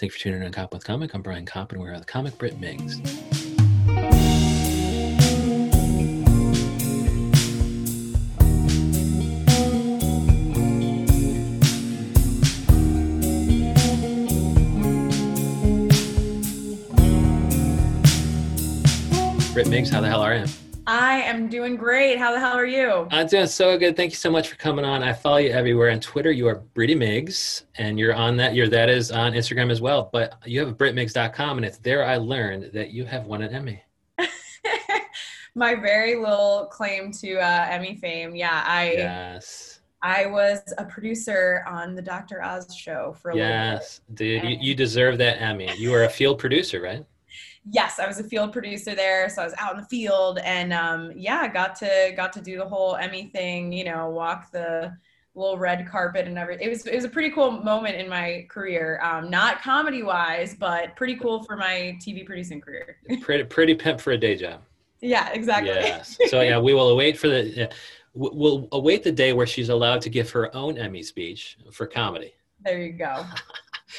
Thank you for tuning in on Cop with Comic. I'm Brian Kopp, and we're the Comic Brit Migs. Brit Migs, how the hell are you? I am doing great. How the hell are you? I'm doing so good. Thank you so much for coming on. I follow you everywhere on Twitter. You are Britty Migs, and you're on that. You're that is on Instagram as well. But you have BritMigs.com, and it's there I learned that you have won an Emmy. My very little claim to uh, Emmy fame. Yeah, I Yes. I was a producer on the Dr. Oz show for a little bit. Yes, dude, you, you deserve that Emmy. You are a field producer, right? Yes, I was a field producer there, so I was out in the field, and um, yeah, got to got to do the whole Emmy thing. You know, walk the little red carpet and everything. It was it was a pretty cool moment in my career. Um, not comedy wise, but pretty cool for my TV producing career. Pretty, pretty pimp for a day job. yeah, exactly. Yes. So yeah, we will await for the. Yeah, we'll await the day where she's allowed to give her own Emmy speech for comedy. There you go.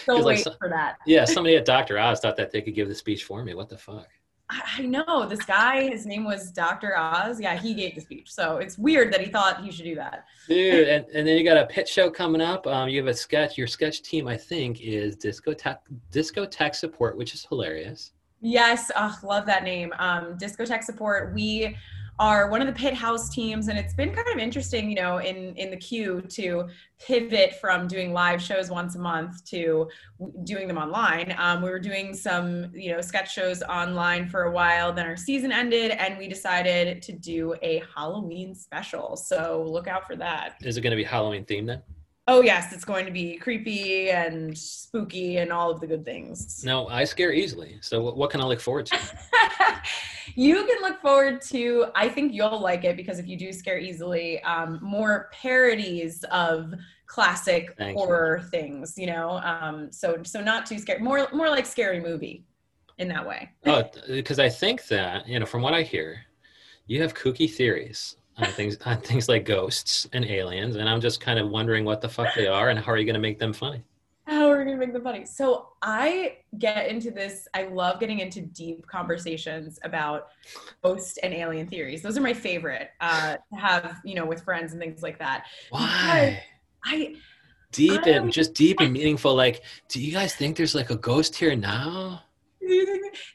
Like, wait so- for that. Yeah, somebody at Dr. Oz thought that they could give the speech for me. What the fuck? I, know this guy. His name was Dr. Oz. Yeah, he gave the speech. So it's weird that he thought he should do that. Dude, and, and then you got a pit show coming up. Um, you have a sketch. Your sketch team, I think, is Disco Tech, Disco Tech Support, which is hilarious. Yes, oh, love that name. Um, Discotheque Support. We are one of the pit house teams, and it's been kind of interesting, you know, in in the queue to pivot from doing live shows once a month to doing them online. Um, we were doing some, you know, sketch shows online for a while. Then our season ended, and we decided to do a Halloween special. So look out for that. Is it going to be Halloween themed then? Oh yes, it's going to be creepy and spooky and all of the good things. No, I scare easily. So what, what can I look forward to? you can look forward to i think you'll like it because if you do scare easily um, more parodies of classic Thank you. horror things you know um, so so not too scary more more like scary movie in that way Oh, because I think that you know, from what I hear, you have kooky theories on things on things like ghosts and aliens, and I'm just kind of wondering what the fuck they are and how are you going to make them funny? How are we gonna make them funny so i get into this i love getting into deep conversations about ghost and alien theories those are my favorite uh to have you know with friends and things like that Why? i Deep I- and just deep and meaningful. Like, do you guys think there's like a ghost here now?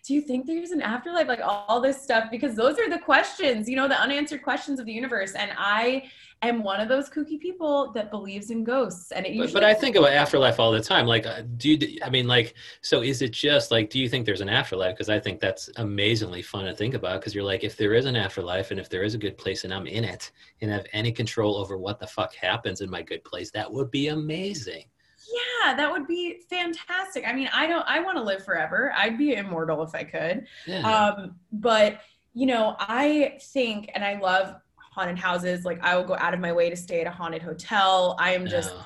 Do you think do you think there's an afterlife like all this stuff because those are the questions you know the unanswered questions of the universe and i am one of those kooky people that believes in ghosts and it But, usually but I think about afterlife all the time. Like, uh, do you? I mean, like, so is it just like, do you think there's an afterlife? Because I think that's amazingly fun to think about. Because you're like, if there is an afterlife and if there is a good place and I'm in it and have any control over what the fuck happens in my good place, that would be amazing. Yeah that would be fantastic i mean i don't i want to live forever i'd be immortal if i could Yeah. um but you know i think and i love haunted houses like i will go out of my way to stay at a haunted hotel i am just No.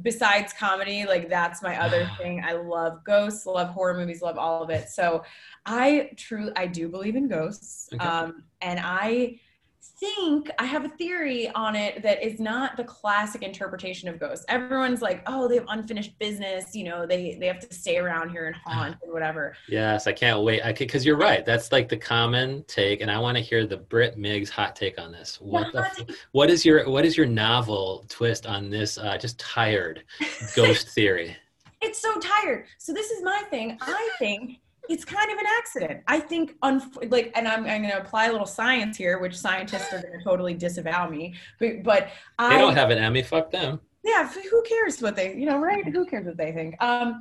besides comedy, like that's my other thing. I love ghosts, love horror movies, love all of it. So I truly, I do believe in ghosts. Okay. Um, and I think I have a theory on it that is not the classic interpretation of ghosts. Everyone's like, oh, they have unfinished business. You know, they, they have to stay around here and haunt and whatever. Yes, I can't wait. I because you're right. That's like the common take, and I want to hear the Brit Miggs hot take on this. What the, f- what is your what is your novel twist on this? Uh, just tired ghost theory. it's so tired. So this is my thing. I think it's kind of an accident. I think, unf- like, and I'm, I'm going to apply a little science here, which scientists are going to totally disavow me. But, but They I, don't have an Emmy. Fuck them. yeah, who cares what they, you know, right? Who cares what they think? Um,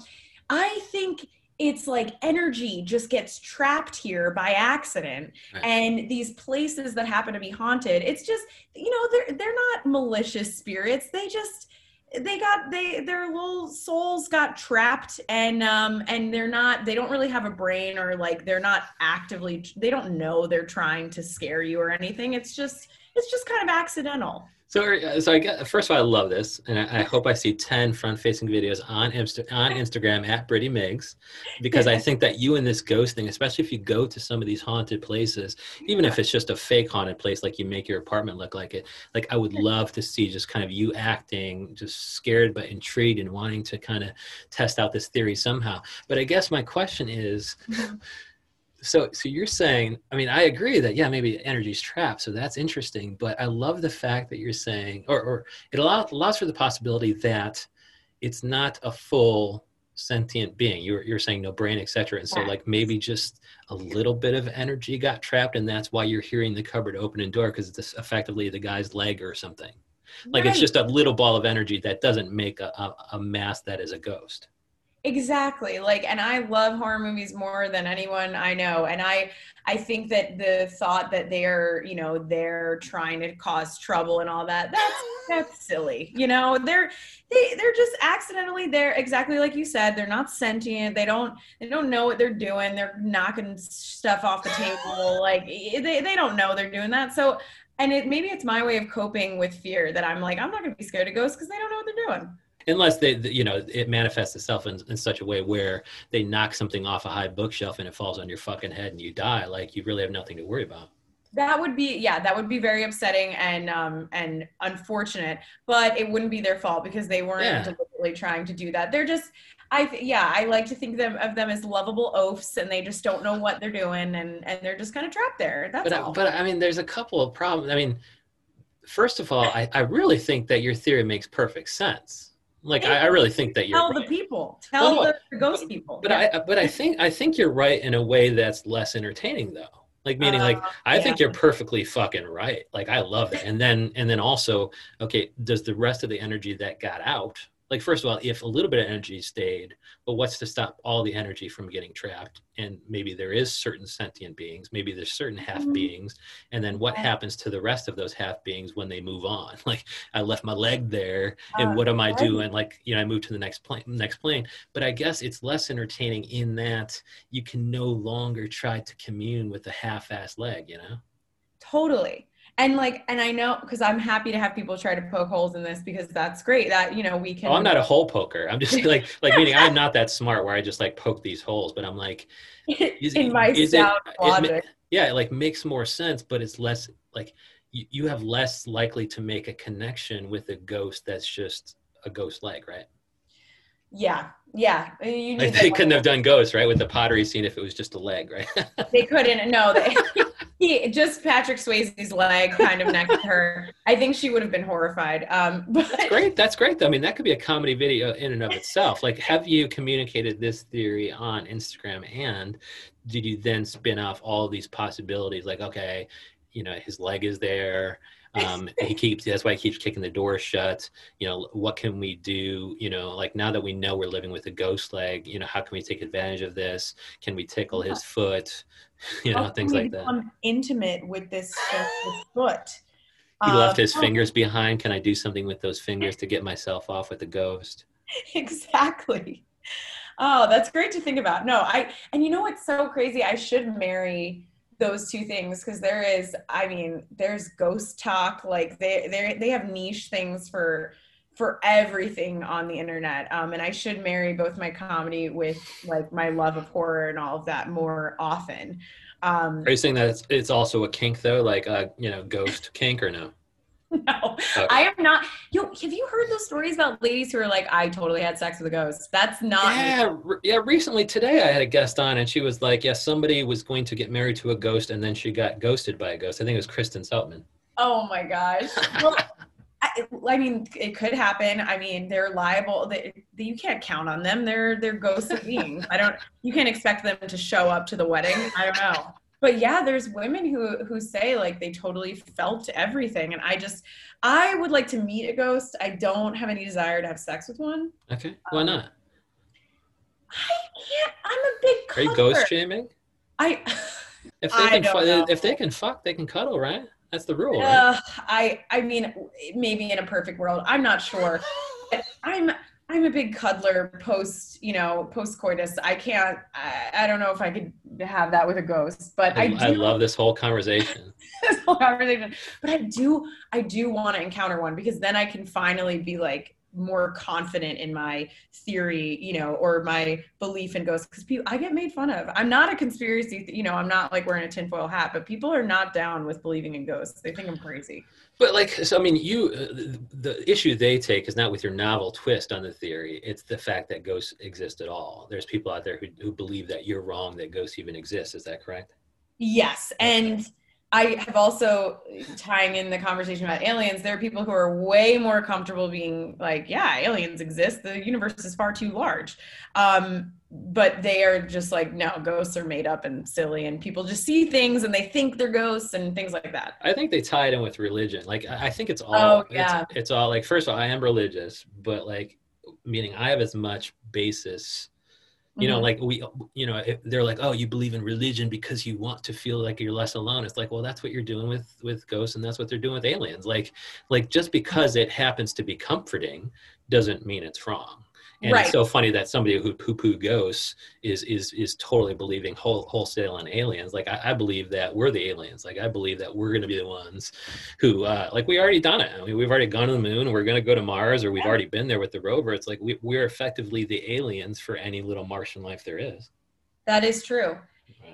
I think it's like energy just gets trapped here by accident Right. and these places that happen to be haunted it's just you know they're they're not malicious spirits they just they got they their little souls got trapped and um and they're not they don't really have a brain or like they're not actively they don't know they're trying to scare you or anything. It's just it's just kind of accidental So, so I get, first of all, I love this, and I, I hope I see ten front-facing videos on Insta, on Instagram at Brittany Miggs, because I think that you and this ghost thing, especially if you go to some of these haunted places, even if it's just a fake haunted place, like you make your apartment look like it, like I would love to see just kind of you acting, just scared but intrigued and wanting to kind of test out this theory somehow. But I guess my question is. Mm-hmm. So so you're saying i mean i agree that yeah maybe energy's trapped so that's interesting but i love the fact that you're saying or, or it allows, allows for the possibility that it's not a full sentient being. You're, you're saying no brain etc and so like maybe just a little bit of energy got trapped and that's why you're hearing the cupboard open and door because it's effectively the guy's leg or something. Like right. it's just a little ball of energy that doesn't make a, a, a mass that is a ghost Exactly. Like and I love horror movies more than anyone I know and I I think that the thought that they're, you know, they're trying to cause trouble and all that that's that's silly. You know, they're they they're just accidentally there exactly like you said. They're not sentient. They don't they don't know what they're doing. They're knocking stuff off the table like they they don't know they're doing that. So and it maybe it's my way of coping with fear that I'm like I'm not going to be scared of ghosts because they don't know what they're doing unless they you know it manifests itself in, in such a way where they knock something off a high bookshelf and it falls on your fucking head and you die like you really have nothing to worry about that would be yeah that would be very upsetting and um and unfortunate but it wouldn't be their fault because they weren't yeah. deliberately trying to do that they're just i yeah i like to think them of them as lovable oafs and they just don't know what they're doing and and they're just kind of trapped there that's but, all. But i mean there's a couple of problems i mean first of all I, I really think that your theory makes perfect sense like I, I, really think that you're tell right. the people, tell well, the ghost people. But yeah. I but I think I think you're right in a way that's less entertaining though. Like meaning uh, like I yeah. think you're perfectly fucking right. Like I love it. And then and then also okay, does the rest of the energy that got out like first of all if a little bit of energy stayed but what's to stop all the energy from getting trapped? And maybe there is certain sentient beings maybe there's certain half mm-hmm. beings and then what happens to the rest of those half beings when they move on? Like i left my leg there and uh, what am i doing? Like you know i moved to the next plane next plane. But i guess it's less entertaining in that you can no longer try to commune with the half-ass leg you know? Totally and like and i know because i'm happy to have people try to poke holes in this because that's great that you know we can oh, i'm not a hole poker. I'm just like like meaning i'm not that smart where i just like poke these holes but i'm like is, in my is sound it, logic. It, yeah it like makes more sense but it's less like you, you have less likely to make a connection with a ghost that's just a ghost leg right? Yeah yeah. Uh, you like they couldn't have done ghosts right with the pottery scene if it was just a leg right? They couldn't no they he just Patrick Swayze's leg kind of next to her. I think she would have been horrified. Um, but that's great. That's great. Though. I mean, that could be a comedy video in and of itself. Like, have you communicated this theory on Instagram, and did you then spin off all these possibilities? Like, okay, you know, his leg is there. Um, he keeps that's why he keeps kicking the door shut. You know, what can we do? You know, like now that we know we're living with a ghost leg, you know, how can we take advantage of this? Can we tickle his foot? You know, things like that. I'm intimate with this, this foot. He um, left his fingers behind. Can I do something with those fingers to get myself off with the ghost? Exactly. Oh, that's great to think about. No, I and you know what's so crazy? I should marry those two things because there is i mean there's ghost talk like they they they have niche things for for everything on the internet. Um and i should marry both my comedy with like my love of horror and all of that more often. Um are you saying that it's, it's also a kink though? Like uh you know ghost kink or no no, okay. I am not. Yo, have you heard those stories about ladies who are like, I totally had sex with a ghost? That's not. Yeah, re- yeah. Recently, today, I had a guest on, and she was like, "Yeah, somebody was going to get married to a ghost, and then she got ghosted by a ghost. I think it was Kristen Seltman." Oh my gosh. Well, I, I, mean, it could happen. I mean, they're liable. They, you can't count on them. They're they're ghostly beings. I don't. You can't expect them to show up to the wedding. I don't know but yeah there's women who who say like they totally felt everything and i just i would like to meet a ghost. I don't have any desire to have sex with one. Okay why um, not? I can't i'm a big are you ghost shaming? I if they can fu- if they can fuck they can cuddle right? That's the rule right? uh, i i mean maybe in a perfect world i'm not sure. I'm I'm a big cuddler post, you know, post coitus. I can't, I, I, don't know if I could have that with a ghost, but I, I, do, I love this whole conversation. this whole conversation. But I do, I do want to encounter one because then I can finally be like, more confident in my theory, you know, or my belief in ghosts because people I get made fun of. I'm not a conspiracy, you know, I'm not like wearing a tinfoil hat, but people are not down with believing in ghosts. They think I'm crazy. But like, so I mean, you uh, the issue they take is not with your novel twist on the theory. It's the fact that ghosts exist at all. There's people out there who who believe that you're wrong that ghosts even exist. Is that correct? Yes, and I have also tying in the conversation about aliens. There are people who are way more comfortable being like, "Yeah, aliens exist. The universe is far too large," um, but they are just like, "No, ghosts are made up and silly," and people just see things and they think they're ghosts and things like that. I think they tie it in with religion. Like, I think it's all. Oh yeah. It's, it's all like. First of all, I am religious, but like, meaning I have as much basis you know mm-hmm. like we you know they're like oh you believe in religion because you want to feel like you're less alone. It's like well that's what you're doing with with ghosts and that's what they're doing with aliens. Like like just because it happens to be comforting doesn't mean it's wrong and right. it's so funny that somebody who poo poo ghosts is is is totally believing whole, wholesale on aliens. Like I, I, believe that we're the aliens. Like I believe that we're going to be the ones who, uh, like we already done it. I mean, we've already gone to the moon. And we're going to go to Mars, or we've already been there with the rover. It's like we, we're effectively the aliens for any little Martian life there is. That is true.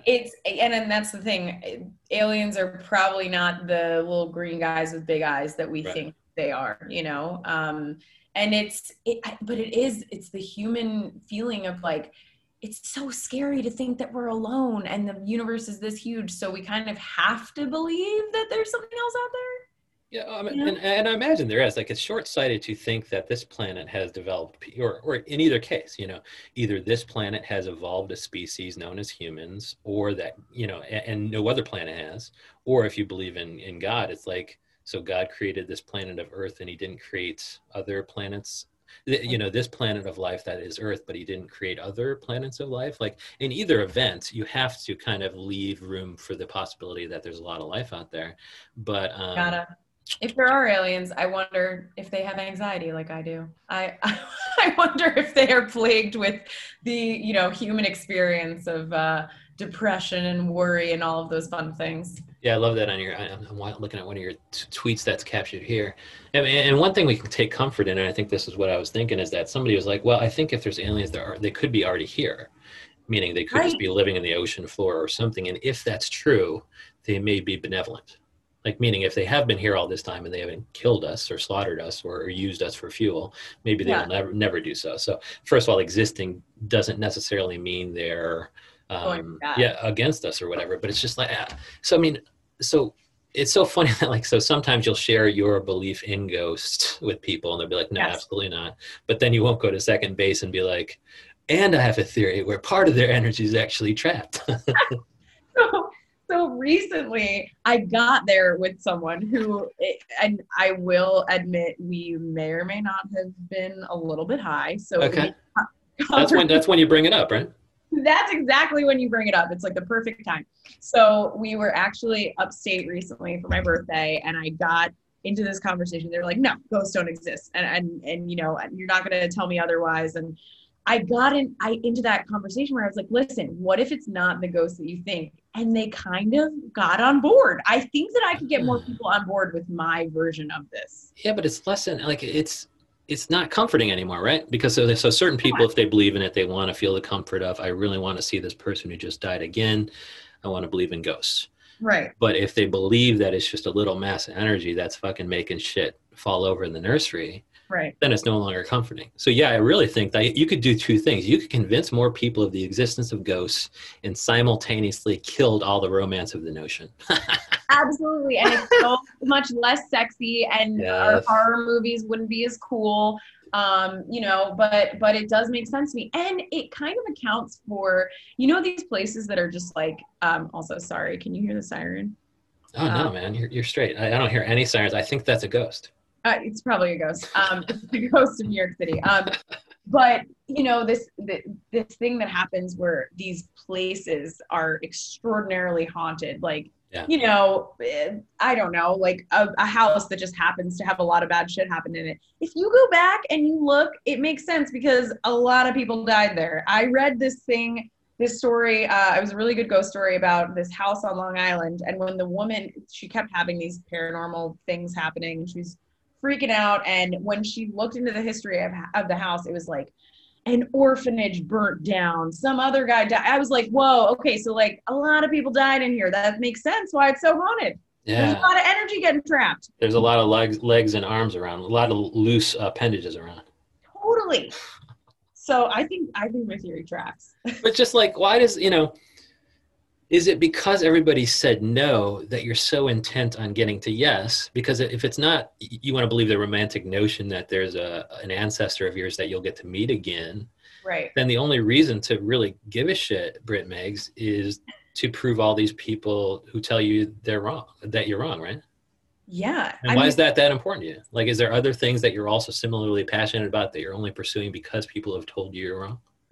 It's and and that's the thing. Aliens are probably not the little green guys with big eyes that we right. think they are. You know. Um, and it's it, but it is it's the human feeling of like it's so scary to think that we're alone and the universe is this huge so we kind of have to believe that there's something else out there yeah, um, and, and, I imagine there is. Like, it's short-sighted to think that this planet has developed, or, or in either case, you know, either this planet has evolved a species known as humans, or that, you know, and, and no other planet has, or if you believe in in God, it's like so God created this planet of Earth and he didn't create other planets. You know this planet of life that is earth but he didn't create other planets of life. Like in either event you have to kind of leave room for the possibility that there's a lot of life out there. But um, gotta if there are aliens i wonder if they have anxiety like i do. I i wonder if they are plagued with the you know human experience of uh depression and worry and all of those fun things. Yeah, I love that on your. I'm looking at one of your t- tweets that's captured here, and, and, one thing we can take comfort in, and I think this is what I was thinking, is that somebody was like, "Well, I think if there's aliens, there are they could be already here, meaning they could right. just be living in the ocean floor or something, and if that's true, they may be benevolent." Like meaning, if they have been here all this time and they haven't killed us or slaughtered us or, or used us for fuel, maybe they yeah. will never never do so. So first of all, existing doesn't necessarily mean they're um, yeah against us or whatever but it's just like ah. so i mean so it's so funny that like so sometimes you'll share your belief in ghosts with people and they'll be like no yes. absolutely not. But then you won't go to second base and be like and i have a theory where part of their energy is actually trapped. So, so recently i got there with someone who and i will admit we may or may not have been a little bit high so okay. that's when that's when you bring it up right that's exactly when you bring it up. It's like the perfect time. So we were actually upstate recently for my birthday, and I got into this conversation. They're like, "No, ghosts don't exist," and and and you know, you're not going to tell me otherwise. And I got in I into that conversation where I was like, "Listen, what if it's not the ghost that you think?" And they kind of got on board. I think that I could get more hmm. people on board with my version of this. Yeah, but it's less than like it's it's not comforting anymore, right? Because so, so certain people, if they believe in it, they want to feel the comfort of, I really want to see this person who just died again. I want to believe in ghosts. Right. But if they believe that it's just a little mass of energy that's fucking making shit fall over in the nursery, right. then it's no longer comforting. So yeah, I really think that you could do two things. You could convince more people of the existence of ghosts and simultaneously killed all the romance of the notion. Absolutely. And it's so much less sexy and yes. our horror movies wouldn't be as cool. Um, you know, but but it does make sense to me. And it kind of accounts for, you know, these places that are just like um also sorry, can you hear the siren? Oh um, no, man, you're you're straight. I, I don't hear any sirens. I think that's a ghost. Uh, it's probably a ghost. Um, it's the ghost of New York City. Um, but you know this this thing that happens where these places are extraordinarily haunted like Yeah. you know, eh, I don't know, like a, a house that just happens to have a lot of bad shit happen in it. If you go back and you look, it makes sense because a lot of people died there. I read this thing, this story. Uh, it was a really good ghost story about this house on Long Island. And when the woman, she kept having these paranormal things happening, and she was freaking out. And when she looked into the history of, of the house, it was like an orphanage burnt down. Some other guy died. I was like, whoa, okay, so like a lot of people died in here. That makes sense why it's so haunted. There's a lot of energy getting trapped. There's a lot of legs, legs and arms around. A lot of loose appendages around. Totally. So I think I think my theory tracks. But just like, why does you know? Is it because everybody said no that you're so intent on getting to yes? Because if it's not, you want to believe the romantic notion that there's a an ancestor of yours that you'll get to meet again. Right. Then the only reason to really give a shit, Brit Megs, is to prove all these people who tell you they're wrong, that you're wrong, right? Yeah. And I why mean, is that that important to you? Like, is there other things that you're also similarly passionate about that you're only pursuing because people have told you you're wrong?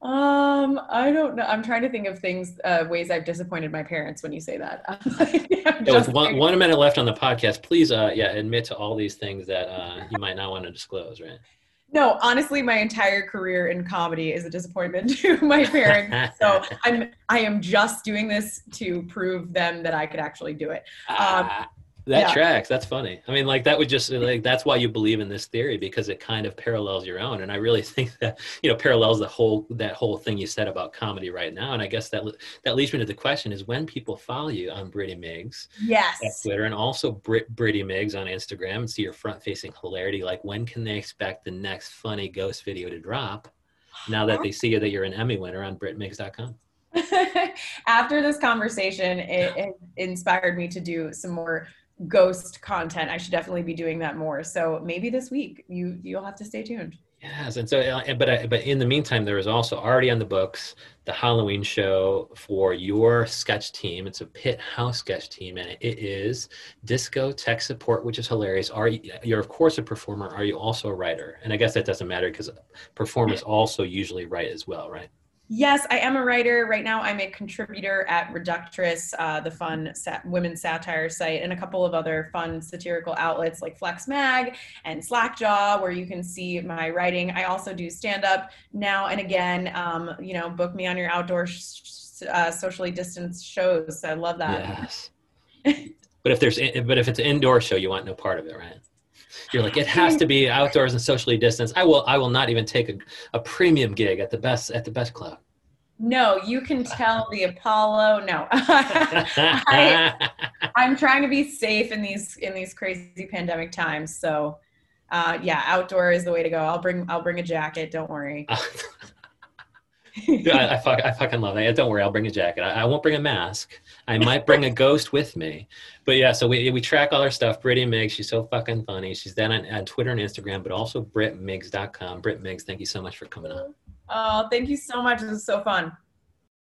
um, I don't know. I'm trying to think of things, uh, ways I've disappointed my parents when you say that. Like, Yeah, with one, one minute left on the podcast, please, uh, yeah, admit to all these things that uh, you might not want to disclose, right? No, honestly, my entire career in comedy is a disappointment to my parents. so I'm I am just doing this to prove them that I could actually do it. Ah, that yeah. tracks. That's funny. I mean, like that would just like that's why you believe in this theory because it kind of parallels your own, and I really think that you know parallels the whole that whole thing you said about comedy right now. And I guess that that leads me to the question: is when people follow you on Britty Migs at Yes. Twitter and also Brit Britty on Instagram and see your front facing hilarity, like when can they expect the next funny ghost video to drop? Now that uh-huh. they see that you're an Emmy winner on BritMigs.com. After this conversation, it, it inspired me to do some more ghost content. I should definitely be doing that more. So maybe this week you you'll have to stay tuned. Yes, and so, uh, but I, but in the meantime, there is also already on the books the Halloween show for your sketch team. It's a Pit House sketch team, and it is disco tech support, which is hilarious. Are you, you're of course a performer? Are you also a writer? And I guess that doesn't matter because performers also usually write as well, right? Yes, I am a writer. Right now, I'm a contributor at Reductress, uh, the fun sat- women's satire site, and a couple of other fun satirical outlets like Flex Mag and Slackjaw, where you can see my writing. I also do stand up now and again. Um, you know, book me on your outdoor, sh- uh, socially distanced shows. I love that. Yes. but if there's but if it's an indoor show, you want no part of it, right? You're like it has to be outdoors and socially distanced. I will I will not even take a, a premium gig at the best at the best club. No, you can tell the Apollo. No, I, I'm trying to be safe in these in these crazy pandemic times. So, uh, yeah, outdoor is the way to go. I'll bring I'll bring a jacket. Don't worry. Dude, I, I, fuck, I fucking love it. Don't worry, I'll bring a jacket. I, I won't bring a mask. I might bring a ghost with me. But yeah, so we, we track all our stuff. Brittany Miggs, she's so fucking funny. She's then on, on Twitter and Instagram, but also BritMiggs.com. Britt Miggs, thank you so much for coming on. Oh, thank you so much. This is so fun.